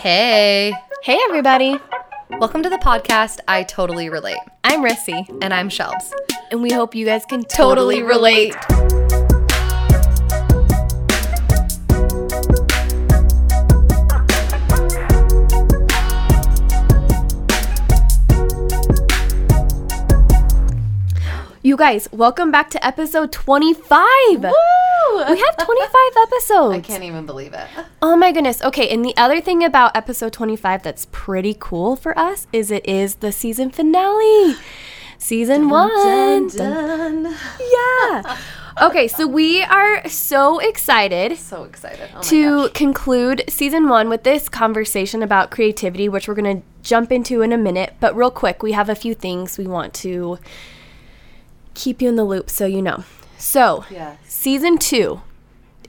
Hey, Hey, everybody. welcome to the podcast I Totally Relate. I'm Rissy, And I'm Shelbs. and we hope you guys can Totally totally relate. You guys, welcome back to episode 25. We have 25 episodes. I can't even believe it. Oh my goodness. Okay, and the other thing about episode 25 that's pretty cool for us is it is the season finale. Season one. Dun- dun. Yeah. Okay, so we are so excited So excited. Oh to gosh. conclude season one with this conversation about creativity, which we're going to jump into in a minute. But real quick, we have a few things we want to keep you in the loop so you know. So, Yes. season two,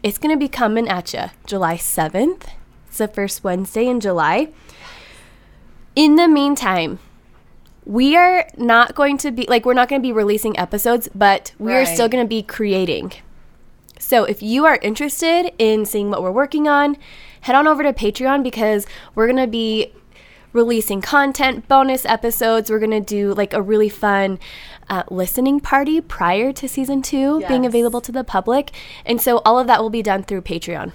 it's going to be coming at you July 7th. It's the first Wednesday in July. In the meantime, we are not going to be like we're not going to be releasing episodes, but we are still going to be creating. So if you are interested in seeing what we're working on, head on over to Patreon because we're going to be releasing content, bonus episodes. We're going to do like a really fun uh, listening party prior to season two being available to the public. And so all of that will be done through Patreon.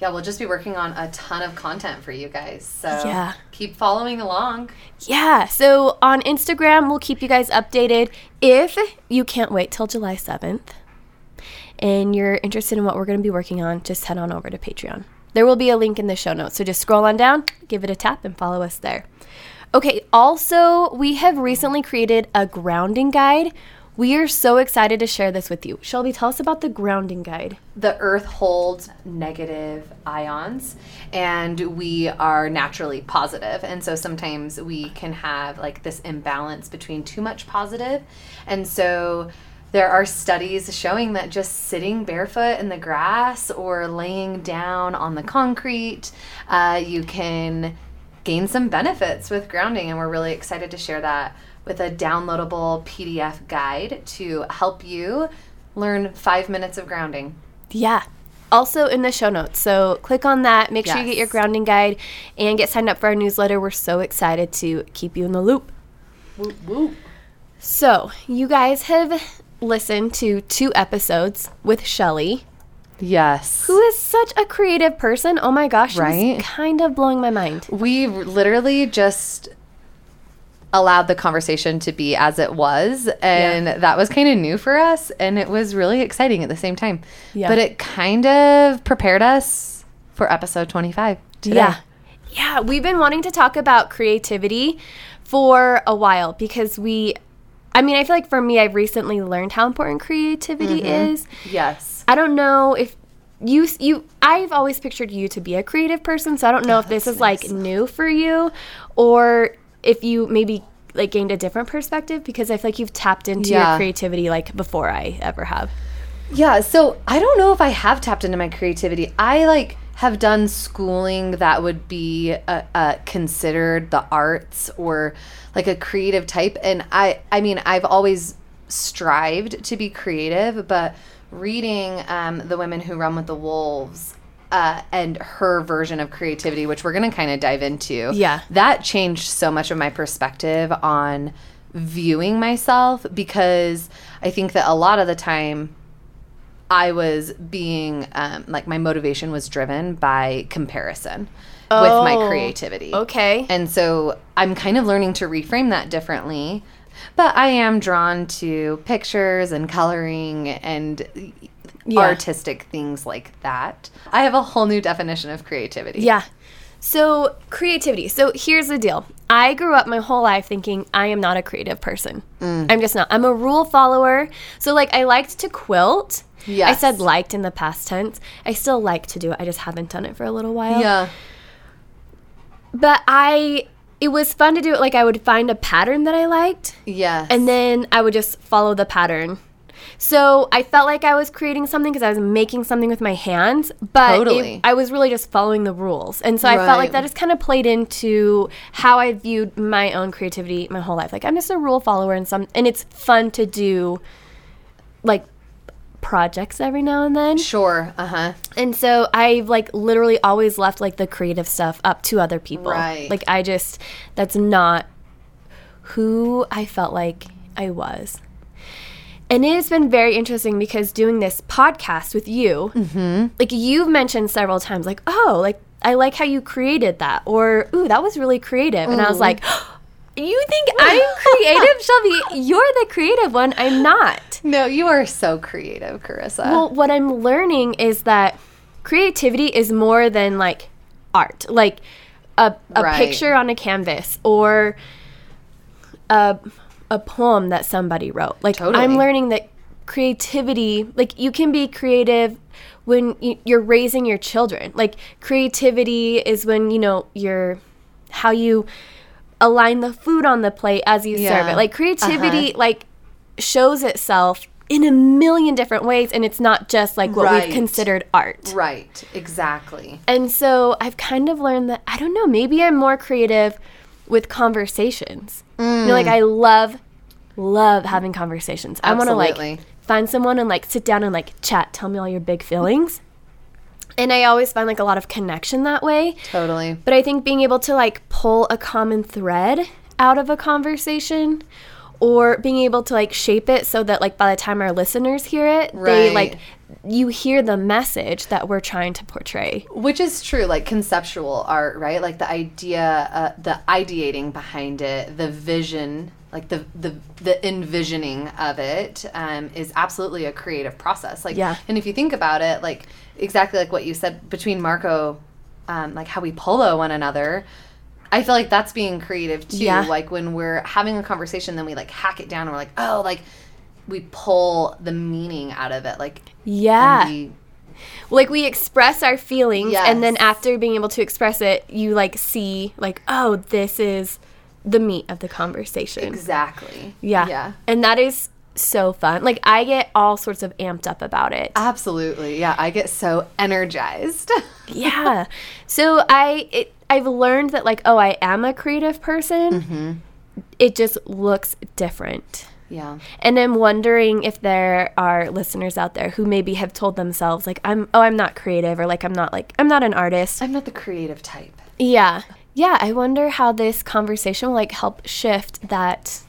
Yeah, we'll just be working on a ton of content for you guys. So Yeah. keep following along. Yeah. So on Instagram, we'll keep you guys updated. If you can't wait till July 7th and you're interested in what we're going to be working on, just head on over to Patreon. There will be a link in the show notes. So just scroll on down, give it a tap, and follow us there. Okay. Also, we have recently created a grounding guide. We are so excited to share this with you. Shelby, tell us about the grounding guide. The earth holds negative ions and we are naturally positive. And so sometimes we can have like this imbalance between too much positive. And so there are studies showing that just sitting barefoot in the grass or laying down on the concrete, uh, you can gain some benefits with grounding. And we're really excited to share that with a downloadable PDF guide to help you learn five minutes of grounding. Yeah. Also in the show notes. So click on that. Make sure you get your grounding guide and get signed up for our newsletter. We're so excited to keep you in the loop. Woo, woo. So, you guys have listened to two episodes with Shelly, Yes. who is such a creative person. Oh my gosh, Right? she's kind of blowing my mind. we literally just allowed the conversation to be as it was and that was kind of new for us and it was really exciting at the same time Yeah. but it kind of prepared us for episode 25 today. Yeah. Yeah, we've been wanting to talk about creativity for a while because we I mean, I feel like for me I've recently learned how important creativity mm-hmm. is. yes I don't know if you you I've always pictured you to be a creative person, so I don't know oh, if this is like new for you or if you maybe like gained a different perspective because I feel like you've tapped into Yeah. your creativity like before I ever have. Yeah, so I don't know if I have tapped into my creativity. I like have done schooling that would be uh, uh, considered the arts or like a creative type, and I I mean I've always strived to be creative, but reading um, the women who run with the wolves. Uh, and her version of creativity, which we're going to kind of dive into. Yeah. That changed so much of my perspective on viewing myself because I think that a lot of the time I was being um, like my motivation was driven by comparison with my Oh, creativity. Okay. And so I'm kind of learning to reframe that differently. But I am drawn to pictures and coloring and Yeah. artistic things like that. I have a whole new definition of creativity. Yeah. So, creativity. So, here's the deal. I grew up my whole life thinking I am not a creative person. Mm. I'm just not. I'm a rule follower. So, like, I liked to quilt. I said liked in the past tense. I still like to do it. I just haven't done it for a little while. Yeah. But I, it was fun to do it. Like, I would find a pattern that I liked, Yes. and then I would just follow the pattern. So I felt like I was creating something because I was making something with my hands, but it- Totally. I was really just following the rules. And so I felt like that just kind of played into how I viewed my own creativity my whole life. Like I'm just a rule follower and some and it's fun to do like projects every now and then. Sure. Uh huh. And so I've like literally always left like the creative stuff up to other people. Right. Like I just that's not who I felt like I was. And it has been very interesting because doing this podcast with you, like you've mentioned several times, like, oh, like I like how you created that, or ooh, that was really creative. And I was like, you think I'm creative, Shelby? You're the creative one. I'm not. No, you are so creative, Carissa. Well, what I'm learning is that creativity is more than like art, like a, a Right. picture on a canvas or a, a poem that somebody wrote. Like, Totally. I'm learning that creativity, like, you can be creative when you're raising your children. Like, creativity is when, you know, you're how you align the food on the plate as you serve it. Like, creativity, Uh-huh. like, shows itself in a million different ways and it's not just like what Right. we've considered art. right. Exactly. And so I've kind of learned that I don't know, maybe I'm more creative with conversations. You know, like I love love having conversations. I want to like find someone and like sit down and like chat, tell me all your big feelings. And I always find like a lot of connection that way. Totally. But I think being able to like pull a common thread out of a conversation or being able to like shape it so that like by the time our listeners hear it, they like you hear the message that we're trying to portray. Which is true, like conceptual art, right? Like the idea, uh, the ideating behind it, the vision, like the the the envisioning of it, um, is absolutely a creative process. Like, Yeah. and if you think about it, like exactly like what you said between Marco, um, like how we polo one another. I feel like that's being creative too. Yeah. Like when we're having a conversation, then we like hack it down and we're like, oh, like we pull the meaning out of it, like Yeah. and we like we express our feelings and then after being able to express it you like see like oh this is the meat of the conversation exactly, yeah yeah. and that is so fun like i get all sorts of amped up about it Absolutely. Yeah, I get so energized. yeah so i it, i've learned that like oh i am a creative person mm-hmm. it just looks different yeah. and i'm wondering if there are listeners out there who maybe have told themselves like i'm oh i'm not creative or like i'm not like i'm not an artist I'm not the creative type. Yeah. Yeah, I wonder how this conversation will like help shift that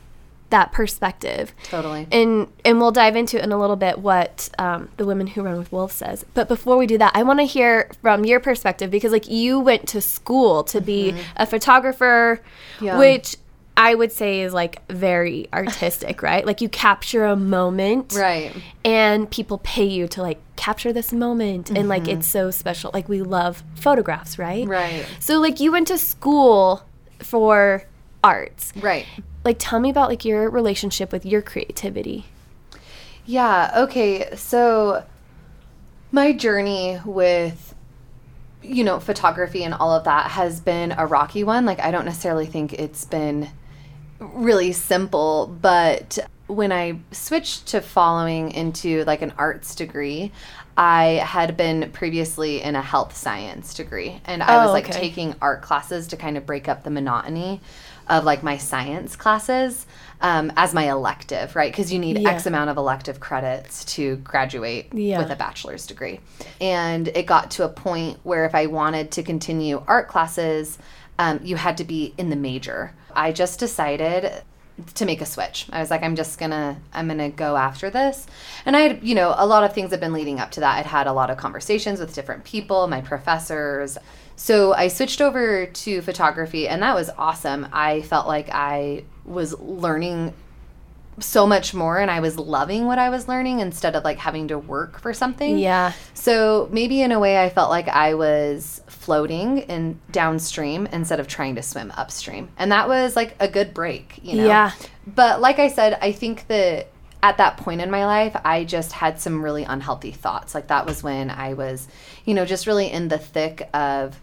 that perspective. Totally. And and we'll dive into it in a little bit what um, the women who run with wolves says. But before we do that, I want to hear from your perspective because like you went to school to be a photographer, Mm-hmm. Yeah. which I would say is like very artistic, right? Like you capture a moment, Right. and people pay you to like capture this moment and like it's so special like we love photographs right Mm-hmm. Right. so like you went to school for arts Right. like tell me about like your relationship with your creativity Yeah. Okay. So my journey with you know photography and all of that has been a rocky one. Like I don't necessarily think it's been really simple, but when I switched to following into like an arts degree, I had been previously in a health science degree and I was Oh, like okay. taking art classes to kind of break up the monotony of like my science classes um, as my elective, right? Because you need Yeah. X amount of elective credits to graduate Yeah. with a bachelor's degree. And it got to a point where if I wanted to continue art classes, um, you had to be in the major. I just decided to make a switch. I was like, I'm just gonna, I'm gonna go after this. And I had, you know, a lot of things have been leading up to that. I'd had a lot of conversations with different people, my professors. So I switched over to photography, and that was awesome. I felt like I was learning so much more and I was loving what I was learning instead of like having to work for something. yeah So maybe in a way I felt like I was floating in downstream instead of trying to swim upstream. And that was like a good break, you know. Yeah. But like I said, I think that at that point in my life, I just had some really unhealthy thoughts. Like that was when I was, you know, just really in the thick of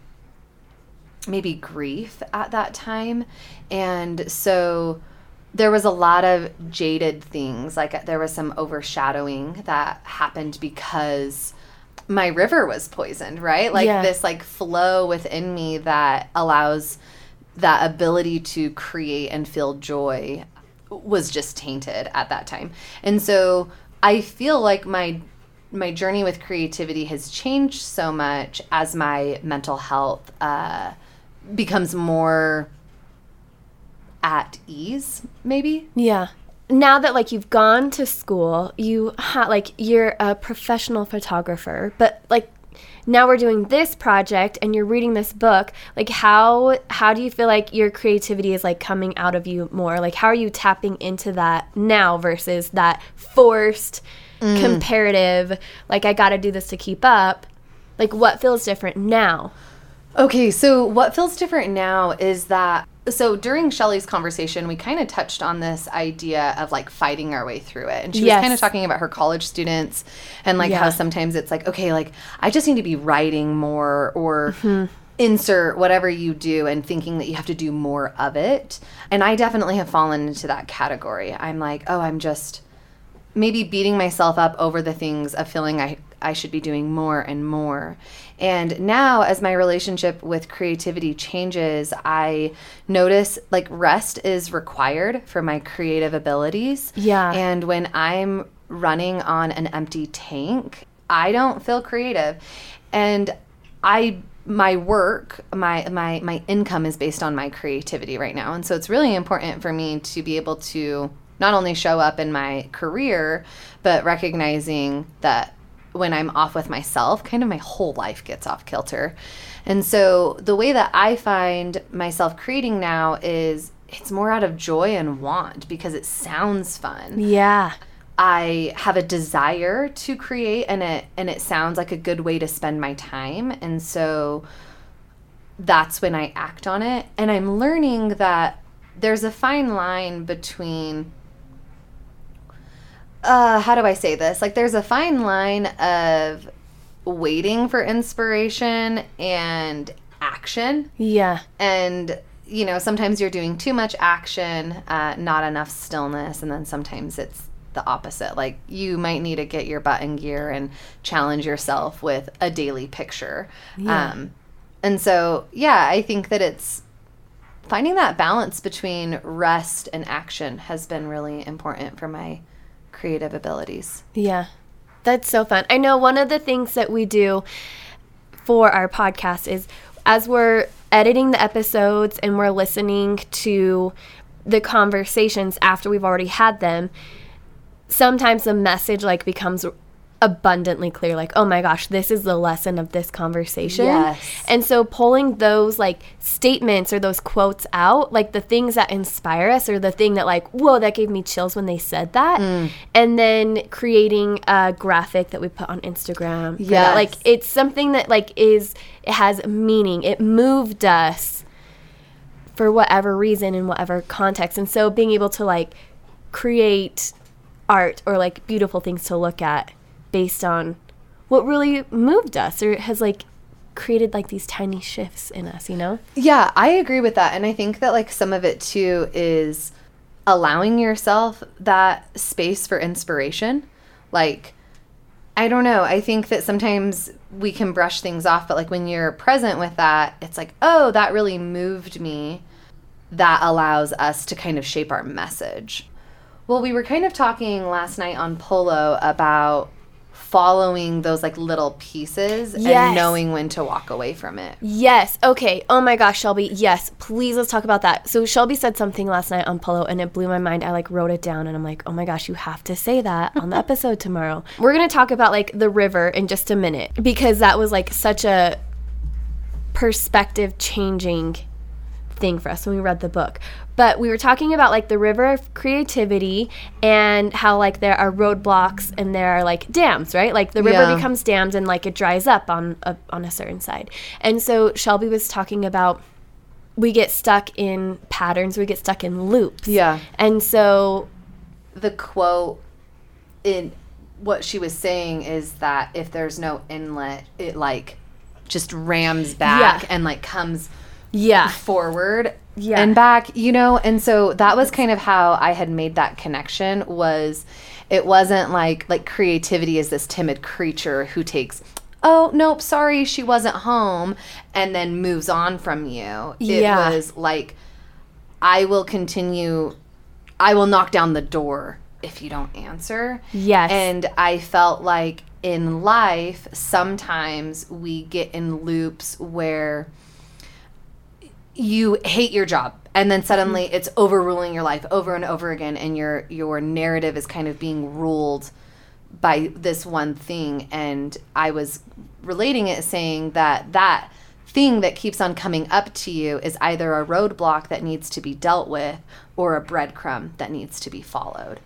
maybe grief at that time. And so there was a lot of jaded things. Like there was some overshadowing that happened because my river was poisoned, right? Like Yeah. this like flow within me that allows that ability to create and feel joy was just tainted at that time. And so I feel like my my journey with creativity has changed so much as my mental health uh, becomes more at ease, maybe. Yeah. Now that like you've gone to school, you ha- like you're a professional photographer, but like now we're doing this project and you're reading this book, like how how do you feel like your creativity is like coming out of you more? Like how are you tapping into that now versus that forced mm. comparative like I got to do this to keep up? Like what feels different now? Okay, so what feels different now is that so during Shelly's conversation, we kind of touched on this idea of like fighting our way through it. And she Yes. was kind of talking about her college students and like how sometimes it's like, okay, like I just need to be writing more or Mm-hmm. insert whatever you do and thinking that you have to do more of it. And I definitely have fallen into that category. I'm like, oh, I'm just maybe beating myself up over the things of feeling I, I should be doing more and more. And now, as my relationship with creativity changes, I notice like rest is required for my creative abilities. Yeah. And when I'm running on an empty tank, I don't feel creative. And I my work, my my my income is based on my creativity right now. And so it's really important for me to be able to not only show up in my career, but recognizing that when I'm off with myself, kind of my whole life gets off kilter. And so the way that I find myself creating now is it's more out of joy and want because it sounds fun. Yeah. I have a desire to create and it and it sounds like a good way to spend my time and so that's when I act on it and I'm learning that there's a fine line between uh how do I say this? Like there's a fine line of waiting for inspiration and action Yeah. and you know sometimes you're doing too much action uh, not enough stillness and then sometimes it's the opposite like you might need to get your butt in gear and challenge yourself with a daily picture Yeah. um, and so yeah i think that it's finding that balance between rest and action has been really important for my creative abilities Yeah. That's so fun. I know one of the things that we do for our podcast is as we're editing the episodes and we're listening to the conversations after we've already had them, sometimes the message like becomes abundantly clear like oh my gosh this is the lesson of this conversation. Yes. and so pulling those like statements or those quotes out like the things that inspire us or the thing that like whoa that gave me chills when they said that. Mm. and then creating a graphic that we put on instagram yeah like it's something that like is it has meaning. It moved us for whatever reason in whatever context. And so being able to like create art or like beautiful things to look at based on what really moved us or has like created like these tiny shifts in us you know Yeah, I agree with that. And I think that like some of it too is allowing yourself that space for inspiration. Like, I don't know. I think that sometimes we can brush things off, but like when you're present with that, it's like, oh, that really moved me. That allows us to kind of shape our message. Well, we were kind of talking last night on Polo about following those like little pieces Yes. and knowing when to walk away from it. Yes. Okay. Oh my gosh, Shelby. Yes. Please let's talk about that. So Shelby said something last night on Polo and it blew my mind. I like wrote it down and I'm like, oh my gosh, you have to say that on the episode tomorrow. We're gonna talk about like the river in just a minute because that was like such a perspective changing thing for us when we read the book. But we were talking about like the river of creativity and how like there are roadblocks and there are like dams, right? Like the river Yeah. becomes dammed and like it dries up on a, on a certain side. And so Shelby was talking about we get stuck in patterns, we get stuck in loops. Yeah. And so the quote in what she was saying is that if there's no inlet, it like just rams back Yeah. and like comes yeah. forward Yeah. and back, you know? And so that was kind of how I had made that connection was it wasn't like like creativity is this timid creature who takes Oh, nope, sorry, she wasn't home and then moves on from you. It Yeah. was like I will continue I will knock down the door if you don't answer. Yes. And I felt like in life, sometimes we get in loops where you hate your job and then suddenly it's overruling your life over and over again and your your narrative is kind of being ruled by this one thing. And i was relating it saying that that thing that keeps on coming up to you is either a roadblock that needs to be dealt with or a breadcrumb that needs to be followed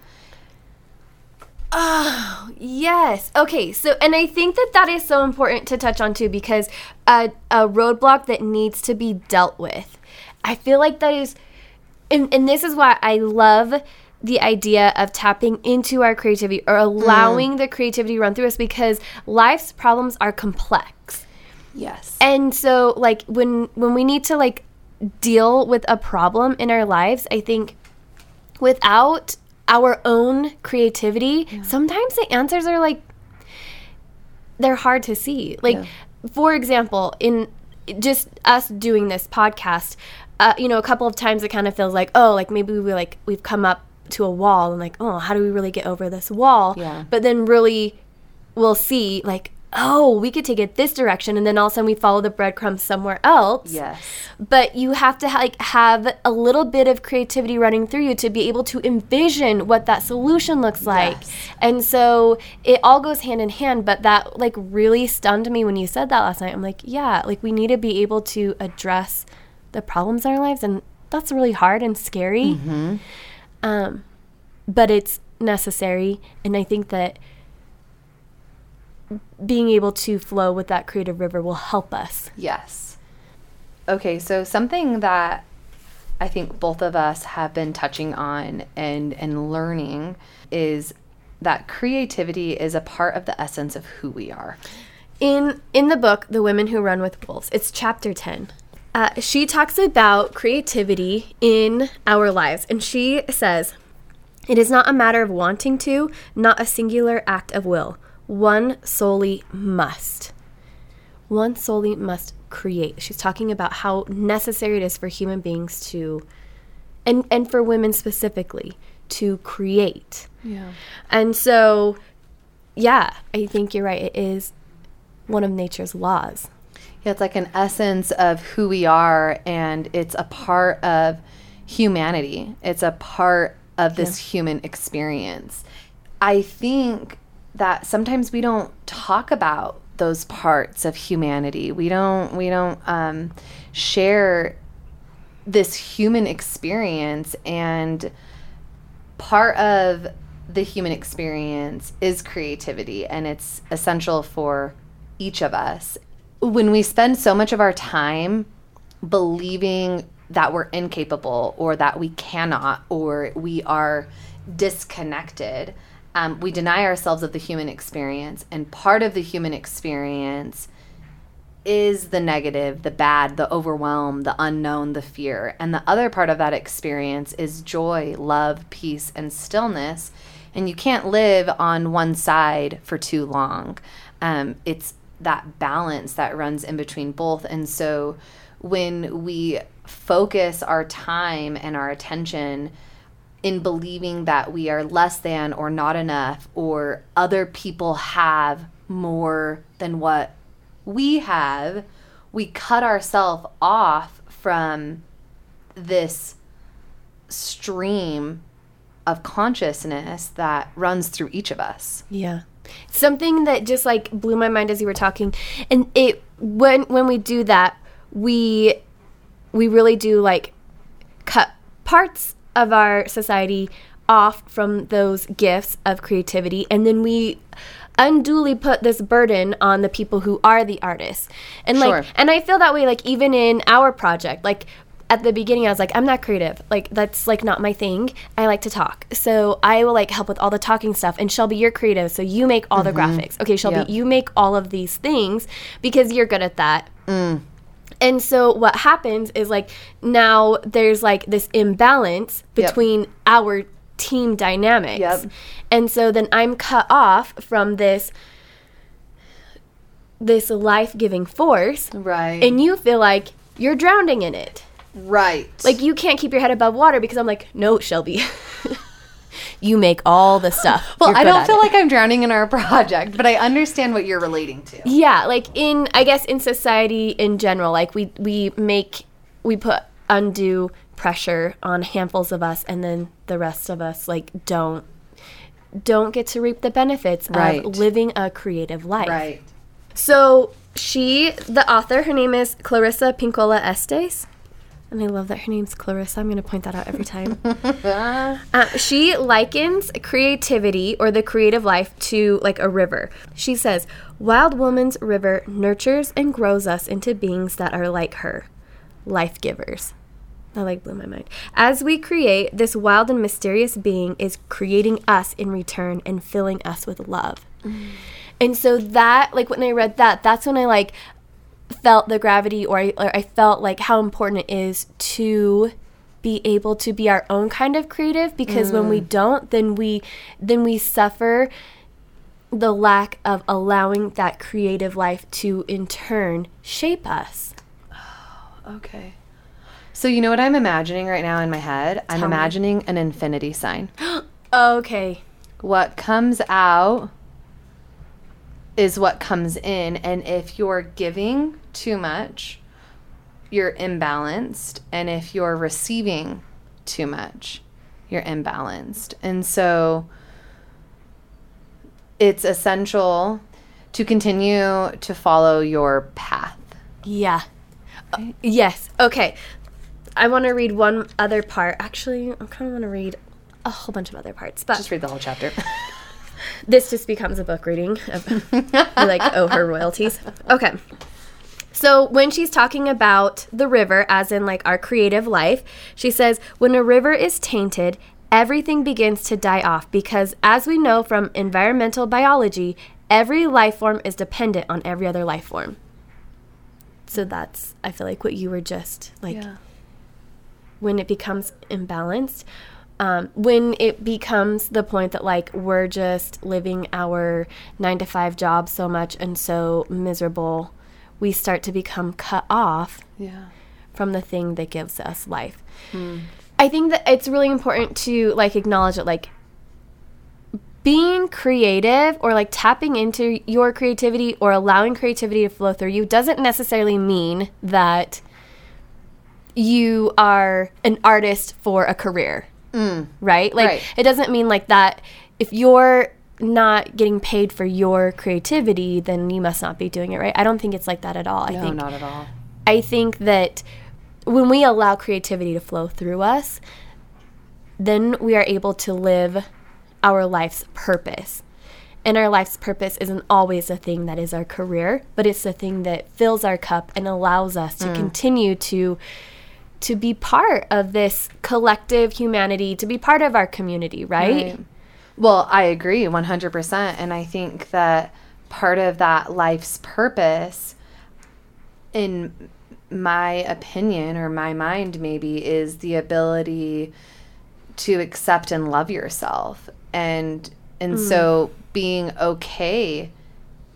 Oh, yes. Okay, so, and I think that that is so important to touch on too because a, a roadblock that needs to be dealt with. I feel like that is, and, and this is why I love the idea of tapping into our creativity or allowing mm. the creativity to run through us because life's problems are complex. Yes. And so like when when we need to like deal with a problem in our lives, I think without our own creativity, yeah. sometimes the answers are like they're hard to see. Like, yeah. for example, in just us doing this podcast, uh, you know, a couple of times it kind of feels like, oh, like maybe we like we've come up to a wall and like, oh, how do we really get over this wall? Yeah. But then really, we'll see like, oh, we could take it this direction, and then all of a sudden we follow the breadcrumbs somewhere else. Yes. But you have to like have a little bit of creativity running through you to be able to envision what that solution looks like. Yes. And so it all goes hand in hand. But that like really stunned me when you said that last night. I'm like, yeah, like we need to be able to address the problems in our lives, and that's really hard and scary. Mm-hmm. Um, but it's necessary, and I think that being able to flow with that creative river will help us. Yes. Okay, so something that I think both of us have been touching on and and learning is that creativity is a part of the essence of who we are. In in the book The Women Who Run with Wolves, it's chapter 10. Uh, she talks about creativity in our lives and she says, "It is not a matter of wanting to, not a singular act of will." One solely must. One solely must create. She's talking about how necessary it is for human beings to, and, and for women specifically, to create. Yeah. And so, yeah, I think you're right. It is one of nature's laws. Yeah, it's like an essence of who we are, and it's a part of humanity. It's a part of this yeah. human experience. I think that sometimes we don't talk about those parts of humanity. We don't we don't um, share this human experience and part of the human experience is creativity and it's essential for each of us. When we spend so much of our time believing that we're incapable or that we cannot or we are disconnected, um, we deny ourselves of the human experience. And part of the human experience is the negative, the bad, the overwhelm, the unknown, the fear. And the other part of that experience is joy, love, peace, and stillness. And you can't live on one side for too long. Um, it's that balance that runs in between both. And so when we focus our time and our attention in believing that we are less than or not enough or other people have more than what we have, we cut ourselves off from this stream of consciousness that runs through each of us. Yeah. Something that just like blew my mind as you were talking and it when when we do that, we we really do like cut parts of our society off from those gifts of creativity and then we unduly put this burden on the people who are the artists and like sure. and i feel that way like even in our project like at the beginning I was like I'm not creative. Like that's like not my thing. I like to talk. So I will like help with all the talking stuff and Shelby you're creative so you make all mm-hmm. the graphics. Okay, Shelby, yep. you make all of these things because you're good at that. Mm. And so what happens is like now there's like this imbalance between yep. our team dynamics. Yep. And so then I'm cut off from this this life-giving force. Right. And you feel like you're drowning in it. Right. Like you can't keep your head above water because I'm like, "No, Shelby." you make all the stuff. Well, I don't feel it. like I'm drowning in our project, but I understand what you're relating to. yeah like in i guess in society in general like we we make we put undue pressure on handfuls of us and then the rest of us like don't don't get to reap the benefits Right. of living a creative life Right. so she the author her name is clarissa Pinkola estes and I love that her name's Clarissa. I'm going to point that out every time. Uh, she likens creativity or the creative life to like a river. She says, Wild Woman's river nurtures and grows us into beings that are like her, life givers. That like blew my mind. As we create, this wild and mysterious being is creating us in return and filling us with love. And so that, like when I read that, that's when I like felt the gravity or I, or I felt like how important it is to be able to be our own kind of creative because when we mm. don't then we then we suffer the lack of allowing that creative life to in turn shape us oh, Okay. So you know what I'm imagining right now in my head? I'm Tell me. imagining an infinity sign. okay what comes out is what comes in and if you're giving too much you're imbalanced and if you're receiving too much you're imbalanced. And so it's essential to continue to follow your path. Yeah. Uh, yes. Okay. I want to read one other part. Actually i kind of want to read a whole bunch of other parts but just read the whole chapter this just becomes a book reading of we like owe her royalties. Okay. So when she's talking about the river as in like our creative life she says when a river is tainted everything begins to die off because as we know from environmental biology every life form is dependent on every other life form. So that's i feel like what you were just like when it becomes imbalanced um, when it becomes the point that like we're just living our nine to five job so much and so miserable we start to become cut off yeah. from the thing that gives us life. I think that it's really important to like acknowledge that like being creative or like tapping into your creativity or allowing creativity to flow through you doesn't necessarily mean that you are an artist for a career Mm. right? Like Right. it doesn't mean like that if you're not getting paid for your creativity then you must not be doing it right? I don't think it's like that at all. I no think not at all. I think that when we allow creativity to flow through us, then we are able to live our life's purpose. And our life's purpose isn't always the thing that is our career, but it's the thing that fills our cup and allows us to mm. continue to to be part of this collective humanity, to be part of our community, right? Right. Well, I agree 100%. And I think that part of that life's purpose, in my opinion or my mind, maybe, is the ability to accept and love yourself. And and mm. so being okay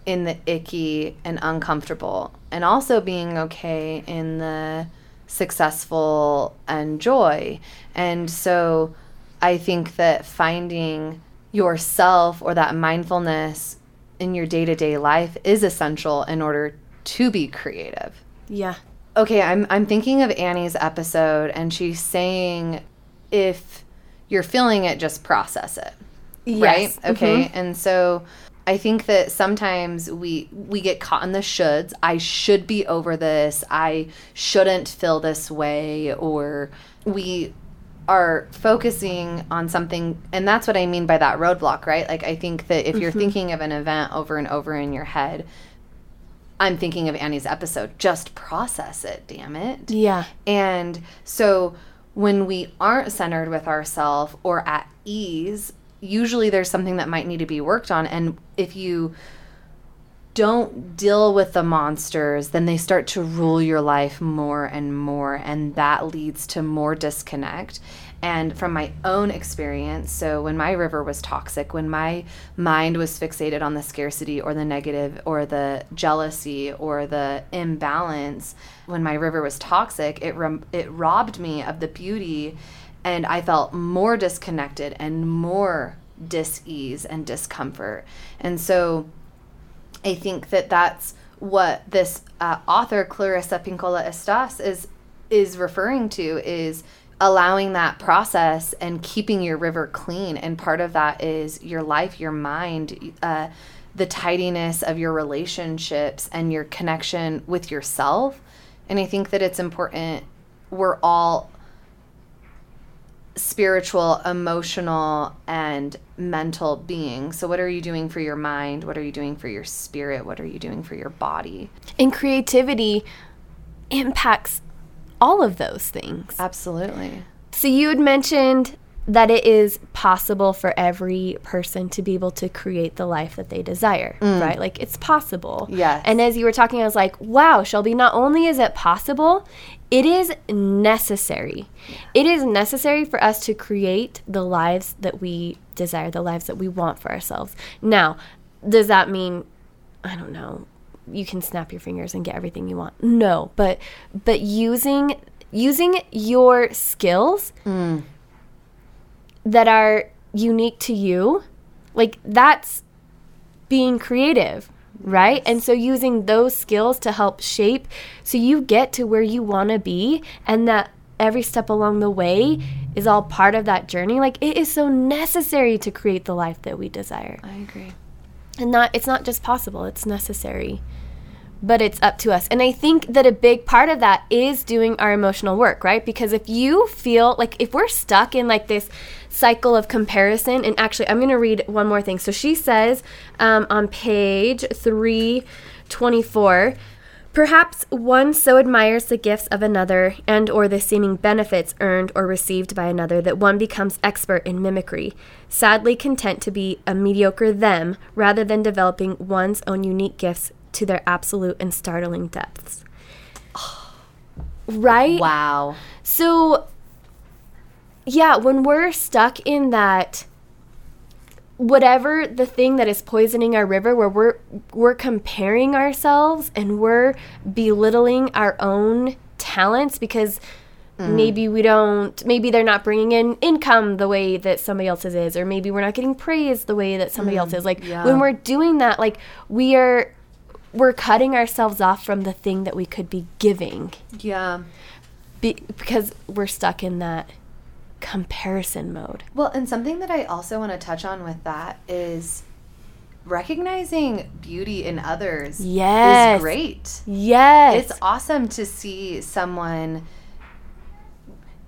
in the icky and uncomfortable and also being okay in the successful and joy. And so I think that finding yourself or that mindfulness in your day-to-day life is essential in order to be creative. Yeah. Okay, I'm I'm thinking of Annie's episode and she's saying if you're feeling it just process it right Yes. okay mm-hmm. and so i think that sometimes we we get caught in the shoulds. I should be over this. I shouldn't feel this way. Or we are focusing on something. And that's what i mean by that roadblock right? Like i think that if you're mm-hmm. thinking of an event over and over in your head i'm thinking of annie's episode. Just process it damn it. Yeah. and so when we aren't centered with ourselves or at ease, usually there's something that might need to be worked on. And if you don't deal with the monsters, then they start to rule your life more and more. And that leads to more disconnect. And from my own experience, so when my river was toxic, when my mind was fixated on the scarcity or the negative or the jealousy or the imbalance, when my river was toxic, it it robbed me of the beauty and I felt more disconnected and more dis-ease and discomfort. And so I think that that's what this uh, author Clarissa Pinkola Estes is is referring to is allowing that process and keeping your river clean and part of that is your life your mind uh, the tidiness of your relationships and your connection with yourself and i think that it's important we're all spiritual, emotional, and mental being. So, what are you doing for your mind? What are you doing for your spirit? What are you doing for your body? And creativity impacts all of those things. Absolutely. So, you had mentioned that it is possible for every person to be able to create the life that they desire, mm. right? Like it's possible. Yes. And as you were talking, I was like, wow, Shelby, not only is it possible, it is necessary. It is necessary for us to create the lives that we desire, the lives that we want for ourselves. Now, does that mean, I don't know, you can snap your fingers and get everything you want? No, but but using using your skills mm. That are unique to you, like that's being creative, right? And so using those skills to help shape so you get to where you want to be and that every step along the way is all part of that journey. Like it is so necessary to create the life that we desire. I agree. And not it's not just possible, it's necessary. But it's up to us. And I think that a big part of that is doing our emotional work, right? Because if you feel like if we're stuck in like this cycle of comparison, and actually, I'm going to read one more thing. So she says um, on page 324 Perhaps one so admires the gifts of another and or the seeming benefits earned or received by another that one becomes expert in mimicry, sadly content to be a mediocre them rather than developing one's own unique gifts to their absolute and startling depths. Right? Wow. So, yeah, when we're stuck in that, whatever the thing that is poisoning our river, where we're we're comparing ourselves and we're belittling our own talents because mm. maybe we don't, maybe they're not bringing in income the way that somebody else's is, or maybe we're not getting praise the way that somebody mm. else is. Like yeah. when we're doing that, like we are. We're cutting ourselves off from the thing that we could be giving Yeah. be, because we're stuck in that comparison mode. Well, and something that I also want to touch on with that is recognizing beauty in others Yes. is great. Yes. It's awesome to see someone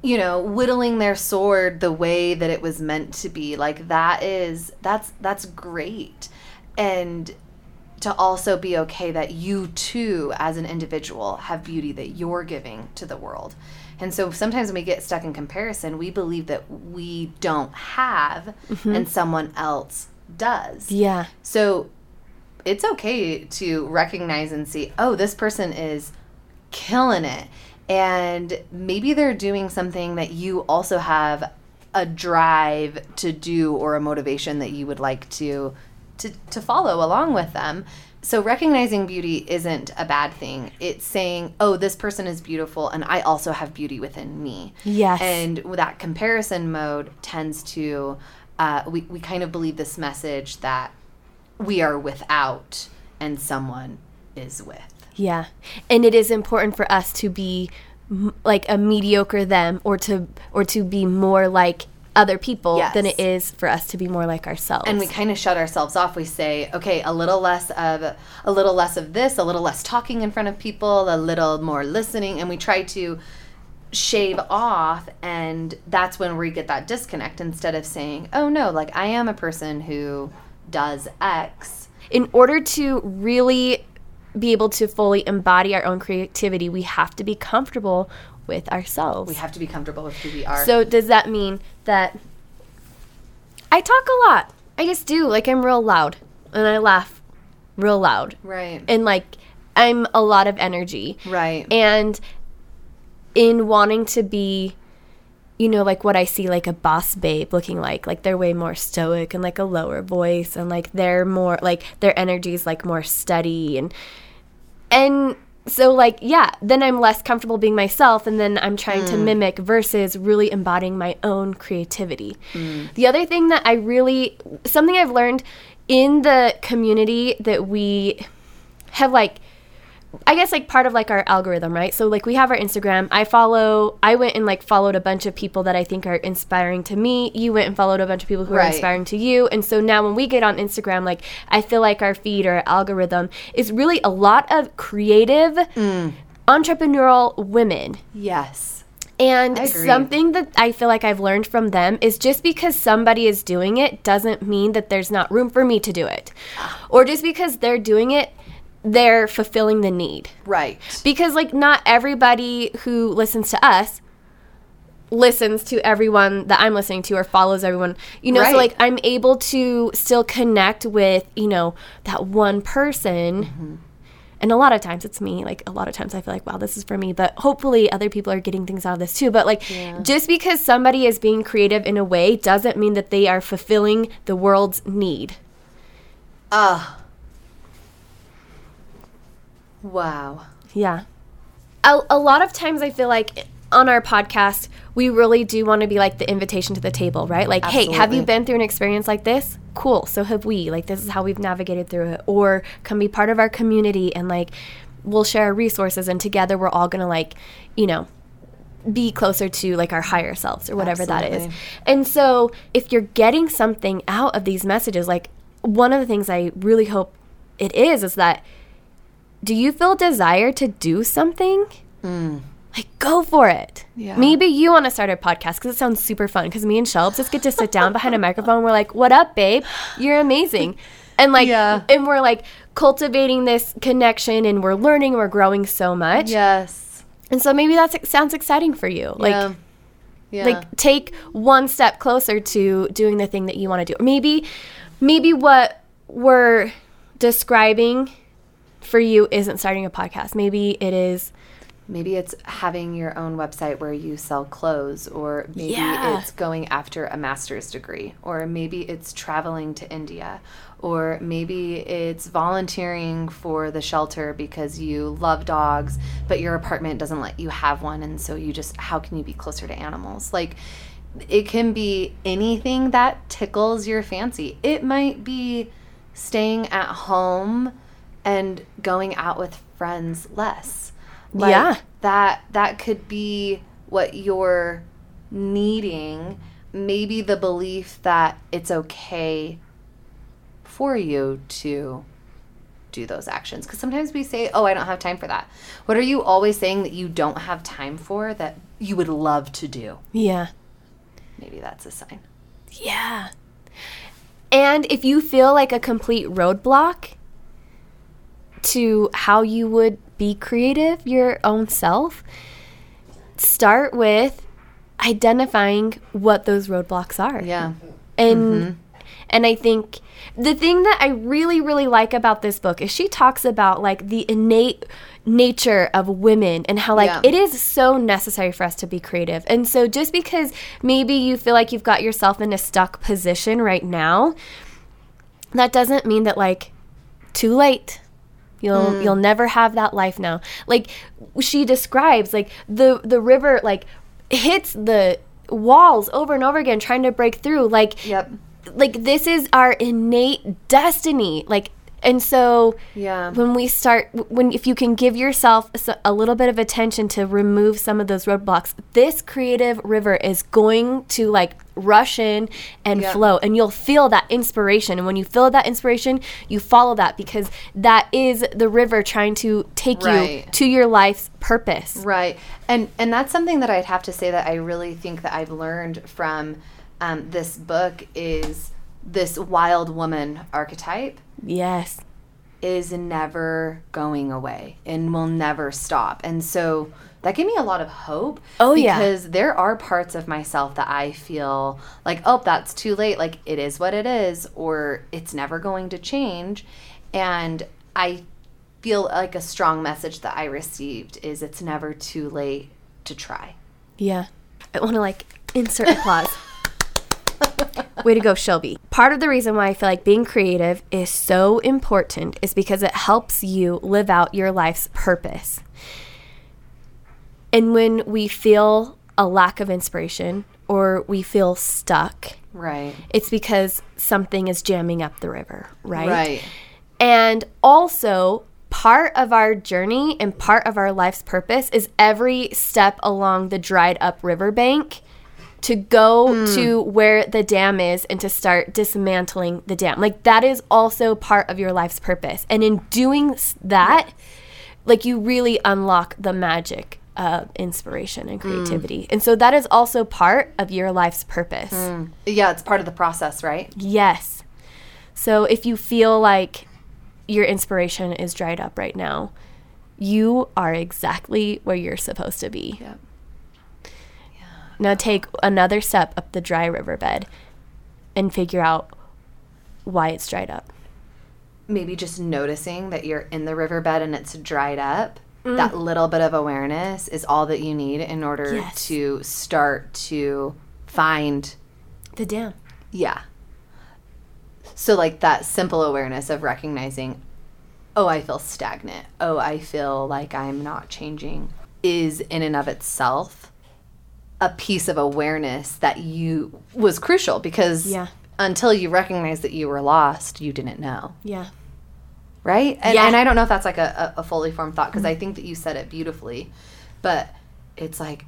you know whittling their sword the way that it was meant to be like that is that's that's great and to also be okay that you too as an individual have beauty that you're giving to the world and so sometimes when we get stuck in comparison we believe that we don't have mm-hmm. and someone else does yeah. so it's okay to recognize and see, oh, this person is killing it. And maybe they're doing something that you also have a drive to do or a motivation that you would like to to, to follow along with them. So recognizing beauty isn't a bad thing. It's saying, "Oh, this person is beautiful and I also have beauty within me." Yes. And that comparison mode tends to uh, we, we kind of believe this message that we are without and someone is with. Yeah. And it is important for us to be m- like a mediocre them or to or to be more like other people than it is for us to be more like ourselves. And we kind of shut ourselves off. We say, okay, a little less of a little less of this, a little less talking in front of people, a little more listening, and we try to shave off and that's when we get that disconnect instead of saying, "Oh no, like I am a person who does X." in order to really be able to fully embody our own creativity, we have to be comfortable with ourselves. We have to be comfortable with who we are. So does that mean that I talk a lot? I just do. Like I'm real loud and I laugh real loud. right. And like I'm a lot of energy. right. And in wanting to be you know like what I see like a boss babe looking like like they're way more stoic and like a lower voice and like they're more like their energy is like more steady and and so like yeah then i'm less comfortable being myself and then i'm trying Mm. to mimic versus really embodying my own creativity Mm. the other thing that i really something i've learned in the community that we have like I guess like part of like our algorithm, right? So like we have our Instagram. I follow I went and like followed a bunch of people that I think are inspiring to me. You went and followed a bunch of people who are inspiring to you. And so now when we get on Instagram, like I feel like our feed or our algorithm is really a lot of creative Mm. entrepreneurial women. Yes. And something that I feel like I've learned from them is just because somebody is doing it doesn't mean that there's not room for me to do it. Or just because they're doing it, they're fulfilling the need. Right. Because, like, not everybody who listens to us listens to everyone that I'm listening to or follows everyone. You know, Right. so like I'm able to still connect with, you know, that one person. Mm-hmm. And a lot of times it's me. Like a lot of times I feel like, wow, this is for me. But hopefully other people are getting things out of this too. But like just because somebody is being creative in a way doesn't mean that they are fulfilling the world's need. Ah. Wow. Yeah. A, a lot of times I feel like on our podcast, we really do want to be like the invitation to the table, right? Like, hey, have you been through an experience like this? Cool. So have we. Like, this is how we've navigated through it. Or come be part of our community and like we'll share our resources and together we're all going to like, you know, be closer to like our higher selves or whatever that is. And so if you're getting something out of these messages, like one of the things I really hope it is is that do you feel desire to do something? Hmm. Like go for it. Yeah. Maybe you want to start a podcast because it sounds super fun. Because me and Shelbs just get to sit down behind a microphone. We're like, "What up, babe? You're amazing," and like, Yeah. and we're like cultivating this connection, and we're learning, we're growing so much. Yes. And so maybe that sounds exciting for you. Like, yeah. Yeah. like take one step closer to doing the thing that you want to do. Maybe, maybe what we're describing for you isn't starting a podcast. Maybe it is. Maybe it's having your own website where you sell clothes, or maybe Yeah. it's going after a master's degree, or maybe it's traveling to India, or maybe it's volunteering for the shelter because you love dogs, but your apartment doesn't let you have one. And so you just, how can you be closer to animals? Like, it can be anything that tickles your fancy. It might be staying at home and going out with friends less. Like, Yeah. That that could be what you're needing. Maybe the belief that it's okay for you to do those actions because sometimes we say oh i don't have time for that what are you always saying that you don't have time for that you would love to do Yeah. maybe that's a sign Yeah. And if you feel like a complete roadblock to how you would be creative, your own self, start with identifying what those roadblocks are. yeah And mm-hmm. and I think the thing that I really really like about this book is she talks about like the innate nature of women and how like Yeah. it is so necessary for us to be creative. And so just because maybe you feel like you've got yourself in a stuck position right now, that doesn't mean that like too late. You'll mm. you'll never have that life now. Like she describes like the the river like hits the walls over and over again trying to break through. Like yep. like this is our innate destiny. Like and so yeah. when we start when if you can give yourself a little bit of attention to remove some of those roadblocks this creative river is going to like rush in and flow and you'll feel that inspiration. And when you feel that inspiration you follow that because that is the river trying to take you to your life's purpose. Right. And and that's something that I'd have to say that I really think that I've learned from um, this book is this wild woman archetype yes is never going away and will never stop. And so that gave me a lot of hope. Oh, yeah. Because there are parts of myself that I feel like, oh, that's too late. Like it is what it is, or it's never going to change. And I feel like a strong message that I received is it's never too late to try. yeah i want to like insert applause Way to go, Shelby. Part of the reason why I feel like being creative is so important is because it helps you live out your life's purpose. And when we feel a lack of inspiration or we feel stuck, Right. it's because something is jamming up the river, right? Right. And also, part of our journey and part of our life's purpose is every step along the dried up riverbank to go hmm. to where the dam is and to start dismantling the dam. Like, that is also part of your life's purpose. And in doing that, like, you really unlock the magic of inspiration and hmm. creativity. And so, that is also part of your life's purpose. Hmm. Yeah, it's part of the process, right? Yes. So if you feel like your inspiration is dried up right now, you are exactly where you're supposed to be. Yep. Now take another step up the dry riverbed and figure out why it's dried up. Maybe just noticing that you're in the riverbed and it's dried up. Mm. That little bit of awareness is all that you need in order Yes. to start to find The dam. Yeah. So, like that simple awareness of recognizing, oh, I feel stagnant. Oh, I feel like I'm not changing is in and of itself a piece of awareness that you was crucial because Yeah. until you recognized that you were lost, you didn't know. Yeah. Right? And, Yeah. and I don't know if that's like a, a, fully formed thought because I mm-hmm. think that you said it beautifully, but it's like,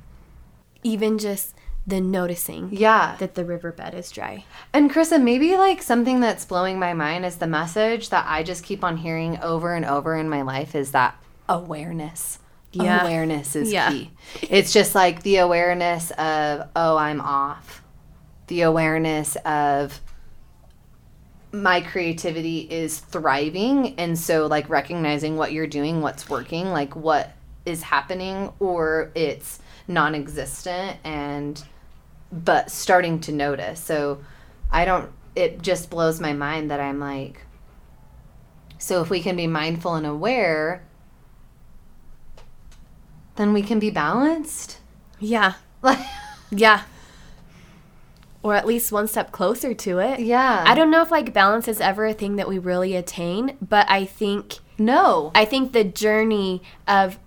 Even just the noticing yeah. that the riverbed is dry. And Krista, maybe like something that's blowing my mind is the message that I just keep on hearing over and over in my life is that awareness. Yeah. Awareness is Yeah. key. It's just like the awareness of, oh, I'm off. The awareness of my creativity is thriving. And so, like, recognizing what you're doing, what's working, like, what is happening, or it's non existent and but starting to notice. So I don't, it just blows my mind that I'm like, so if we can be mindful and aware, then we can be balanced. Yeah. Like, Yeah. Or at least one step closer to it. yeah. I don't know if like balance is ever a thing that we really attain, but I think no. I think the journey of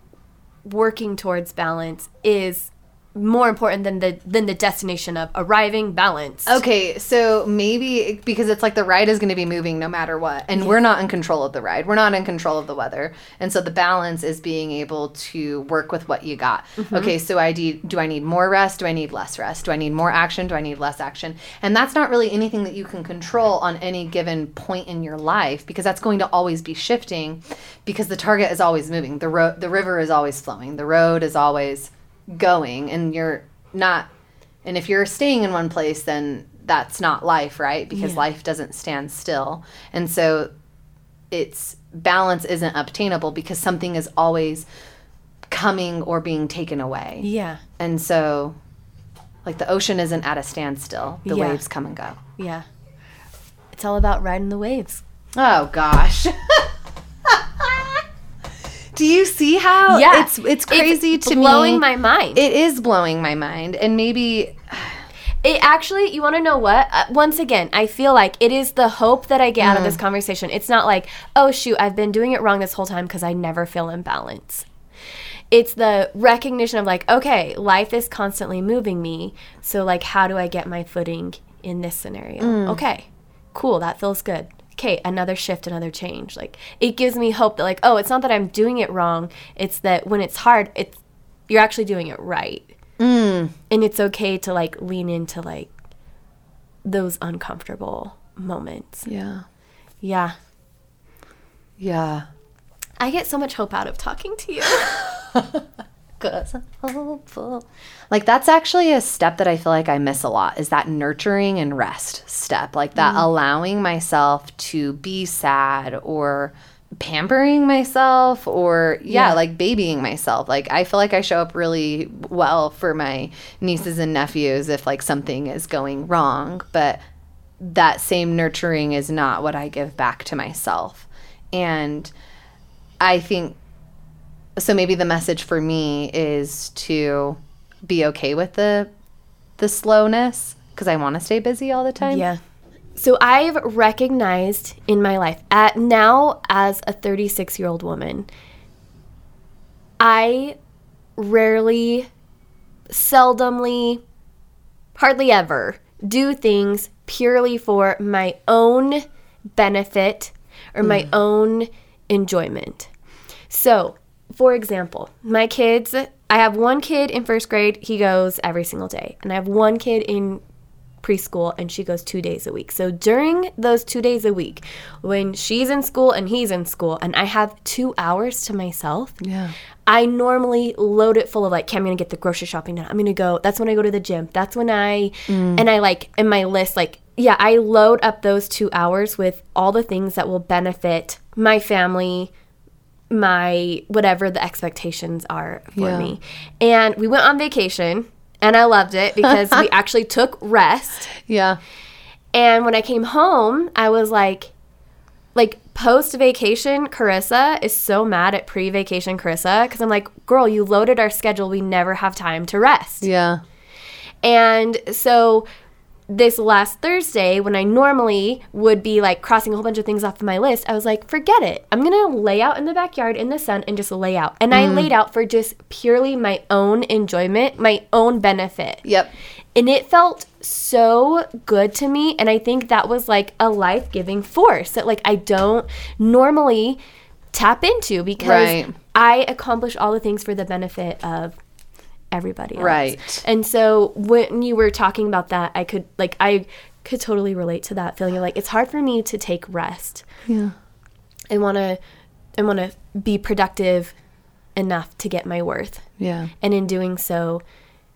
working towards balance is more important than the than the destination of arriving balance. Okay, so maybe because it's like the ride is going to be moving no matter what, and we're not in control of the ride. We're not in control of the weather, and so the balance is being able to work with what you got. Mm-hmm. Okay, so I de- do I need more rest? Do I need less rest? Do I need more action? Do I need less action? And that's not really anything that you can control on any given point in your life because that's going to always be shifting, because the target is always moving. The road, the river is always flowing. The road is always going, and you're not and if you're staying in one place, then that's not life, right? Because Yeah. life doesn't stand still. And so it's balance isn't obtainable because something is always coming or being taken away. Yeah. And so like the ocean isn't at a standstill. The Yeah. waves come and go. Yeah. It's all about riding the waves. Oh gosh. Do you see how Yeah. it's it's crazy to blowing me. Blowing my mind. it is blowing my mind and maybe It actually, you want to know what? Uh, once again, I feel like it is the hope that I get out of this conversation. It's not like, oh, shoot, I've been doing it wrong this whole time because I never feel in balance. It's the recognition of, like, okay, life is constantly moving me. So, like, how do I get my footing in this scenario? Okay, cool, that feels good. Okay, another shift, another change. Like, it gives me hope that, like, oh, it's not that I'm doing it wrong. It's that when it's hard, it's you're actually doing it right mm. and it's okay to like lean into like those uncomfortable moments. yeah. Yeah. Yeah. I get so much hope out of talking to you. Cause I'm hopeful. Like that's actually a step that I feel like I miss a lot is that nurturing and rest step. Like that mm. allowing myself to be sad or pampering myself or yeah, Yeah. like babying myself. Like I feel like I show up really well for my nieces and nephews if like something is going wrong, but that same nurturing is not what I give back to myself. And I think so maybe the message for me is to be okay with the the slowness because I want to stay busy all the time. Yeah. So I've recognized in my life at now as a 36 year old woman, I rarely, seldomly, hardly ever do things purely for my own benefit or my mm. own enjoyment. So, for example, my kids, I have one kid in first grade, he goes every single day. And I have one kid in preschool and she goes two days a week. So during those two days a week, when she's in school and he's in school, and I have two hours to myself, Yeah. I normally load it full of like, okay, I'm gonna get the grocery shopping done. I'm gonna go. That's when I go to the gym. That's when I mm. and I like in my list like yeah, I load up those two hours with all the things that will benefit my family, my whatever the expectations are for Yeah. me. And we went on vacation and I loved it because we actually took rest. Yeah. And when I came home, I was like, like post vacation, Carissa is so mad at pre vacation Carissa because I'm like, girl, you loaded our schedule. We never have time to rest. Yeah. And so this last Thursday, when I normally would be like crossing a whole bunch of things off of my list, I was like, forget it. I'm going to lay out in the backyard in the sun and just lay out. And I mm. laid out for just purely my own enjoyment, my own benefit. Yep. And it felt so good to me. And I think that was like a life giving force that, like, I don't normally tap into because Right. I accomplish all the things for the benefit of everybody else. Right. And so when you were talking about that, I could, like, I could totally relate to that feeling of like, it's hard for me to take rest. Yeah. I want to, I want to be productive enough to get my worth. Yeah. And in doing so,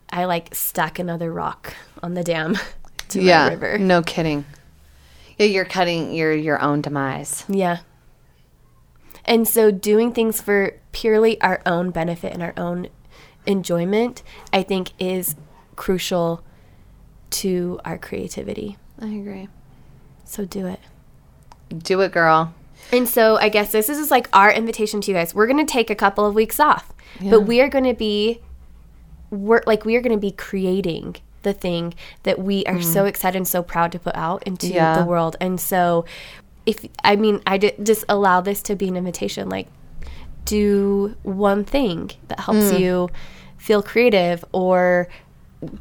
I like stack another rock on the dam to yeah. my river. No kidding. Yeah, you're cutting your your own demise. Yeah. And so doing things for purely our own benefit and our own enjoyment, I think is crucial to our creativity. I agree. So do it. Do it, girl. And so I guess this is like our invitation to you guys. We're going to take a couple of weeks off, but we are going to be we're like we are going to be creating the thing that we are so mm. excited and so proud to put out into Yeah. the world. And so if I mean I just allow this to be an invitation like do one thing that helps hmm. you feel creative or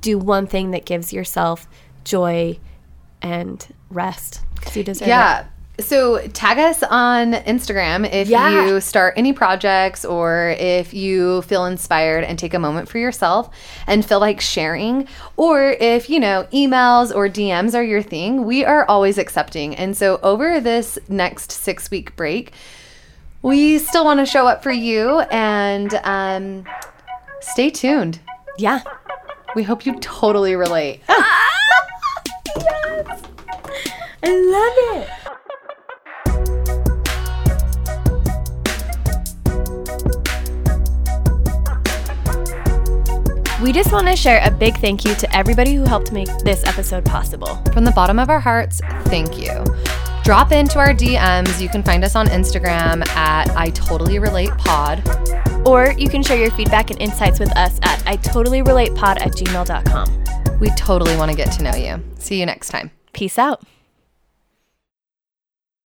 do one thing that gives yourself joy and rest because you deserve it. Yeah. So tag us on Instagram if Yeah. you start any projects or if you feel inspired and take a moment for yourself and feel like sharing or if, you know, emails or DMs are your thing, we are always accepting. And so over this next 6-week break, we still want to show up for you and um stay tuned. Yeah. We hope you totally relate. I love it. We just want to share a big thank you to everybody who helped make this episode possible. From the bottom of our hearts, thank you. Drop into our DMs. You can find us on Instagram at I Totally Relate Pod. Or you can share your feedback and insights with us at I totally relate pod at gmail.com. We totally want to get to know you. See you next time. Peace out.